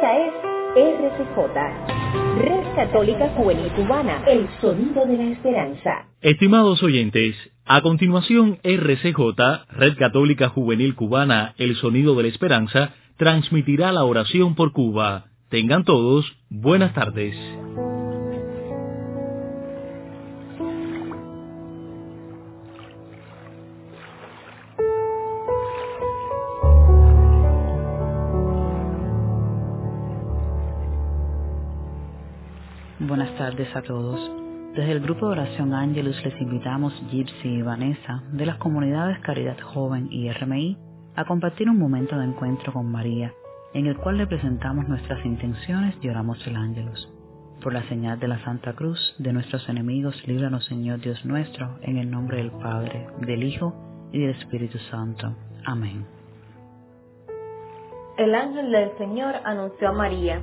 Esta es RCJ, Red Católica Juvenil Cubana, el sonido de la esperanza. Estimados oyentes, a continuación RCJ, Red Católica Juvenil Cubana, el sonido de la esperanza, transmitirá la oración por Cuba. Tengan todos buenas tardes. Buenas tardes a todos. Desde el grupo de oración Ángelus les invitamos Gypsy y Vanessa de las comunidades Caridad Joven y RMI a compartir un momento de encuentro con María, en el cual le presentamos nuestras intenciones y oramos el Ángelus. Por la señal de la Santa Cruz, de nuestros enemigos, líbranos Señor Dios nuestro, en el nombre del Padre, del Hijo y del Espíritu Santo. Amén. El ángel del Señor anunció a María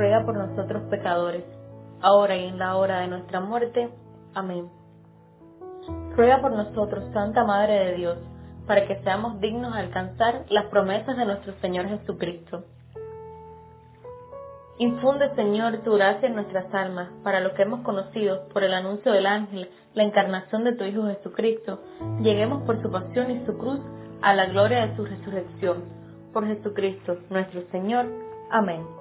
ruega por nosotros pecadores, ahora y en la hora de nuestra muerte. Amén. Ruega por nosotros, Santa Madre de Dios, para que seamos dignos de alcanzar las promesas de nuestro Señor Jesucristo. Infunde, Señor, tu gracia en nuestras almas, para lo que hemos conocido por el anuncio del ángel, la encarnación de tu Hijo Jesucristo, lleguemos por su pasión y su cruz a la gloria de su resurrección. Por Jesucristo, nuestro Señor. Amén.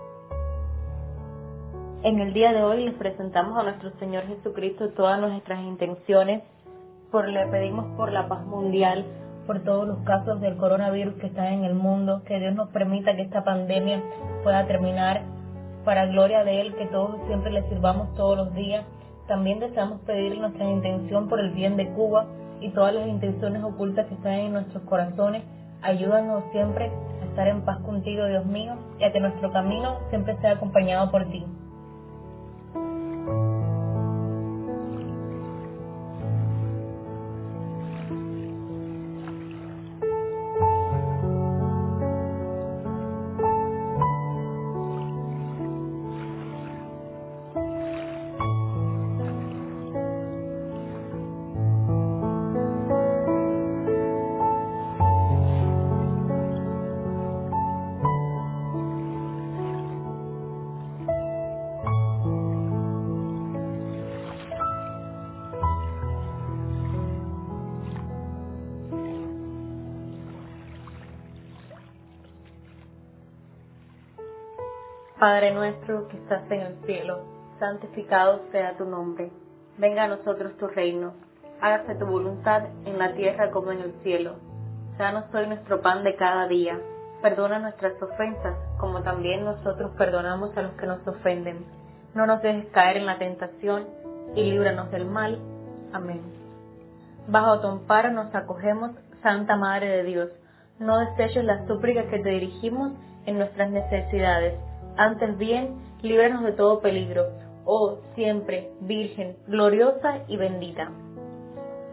En el día de hoy les presentamos a nuestro Señor Jesucristo todas nuestras intenciones, por le pedimos por la paz mundial, por todos los casos del coronavirus que están en el mundo, que Dios nos permita que esta pandemia pueda terminar para gloria de Él, que todos siempre le sirvamos todos los días. También deseamos pedir nuestra intención por el bien de Cuba y todas las intenciones ocultas que están en nuestros corazones. Ayúdanos siempre a estar en paz contigo, Dios mío, y a que nuestro camino siempre sea acompañado por ti. Padre nuestro que estás en el cielo, santificado sea tu nombre. Venga a nosotros tu reino. Hágase tu voluntad en la tierra como en el cielo. Danos hoy nuestro pan de cada día. Perdona nuestras ofensas, como también nosotros perdonamos a los que nos ofenden. No nos dejes caer en la tentación y líbranos del mal. Amén. Bajo tu amparo nos acogemos, Santa Madre de Dios. No deseches las súplicas que te dirigimos en nuestras necesidades antes bien, líbranos de todo peligro, oh siempre Virgen, gloriosa y bendita.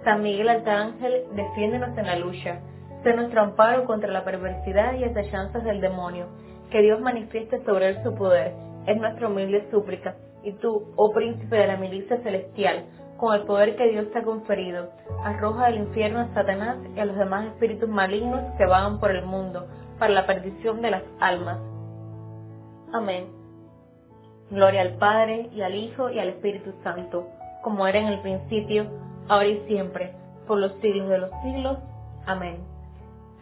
San Miguel Arcángel, defiéndenos en la lucha, sé nuestro amparo contra la perversidad y asechanzas del demonio, que Dios manifieste sobre él su poder, es nuestra humilde súplica, y tú, oh príncipe de la milicia celestial, con el poder que Dios te ha conferido, arroja del infierno a Satanás y a los demás espíritus malignos que vagan por el mundo, para la perdición de las almas Amén. Gloria al Padre, y al Hijo, y al Espíritu Santo, como era en el principio, ahora y siempre, por los siglos de los siglos. Amén.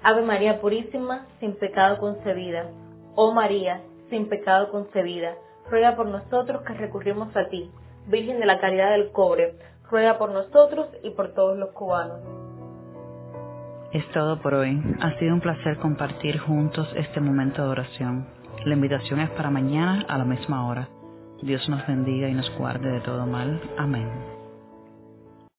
Ave María Purísima, sin pecado concebida. Oh María, sin pecado concebida. ruega por nosotros que recurrimos a ti. Virgen de la Caridad del Cobre, ruega por nosotros y por todos los cubanos. Es todo por hoy. Ha sido un placer compartir juntos este momento de oración. La invitación es para mañana a la misma hora. Dios nos bendiga y nos guarde de todo mal. Amén.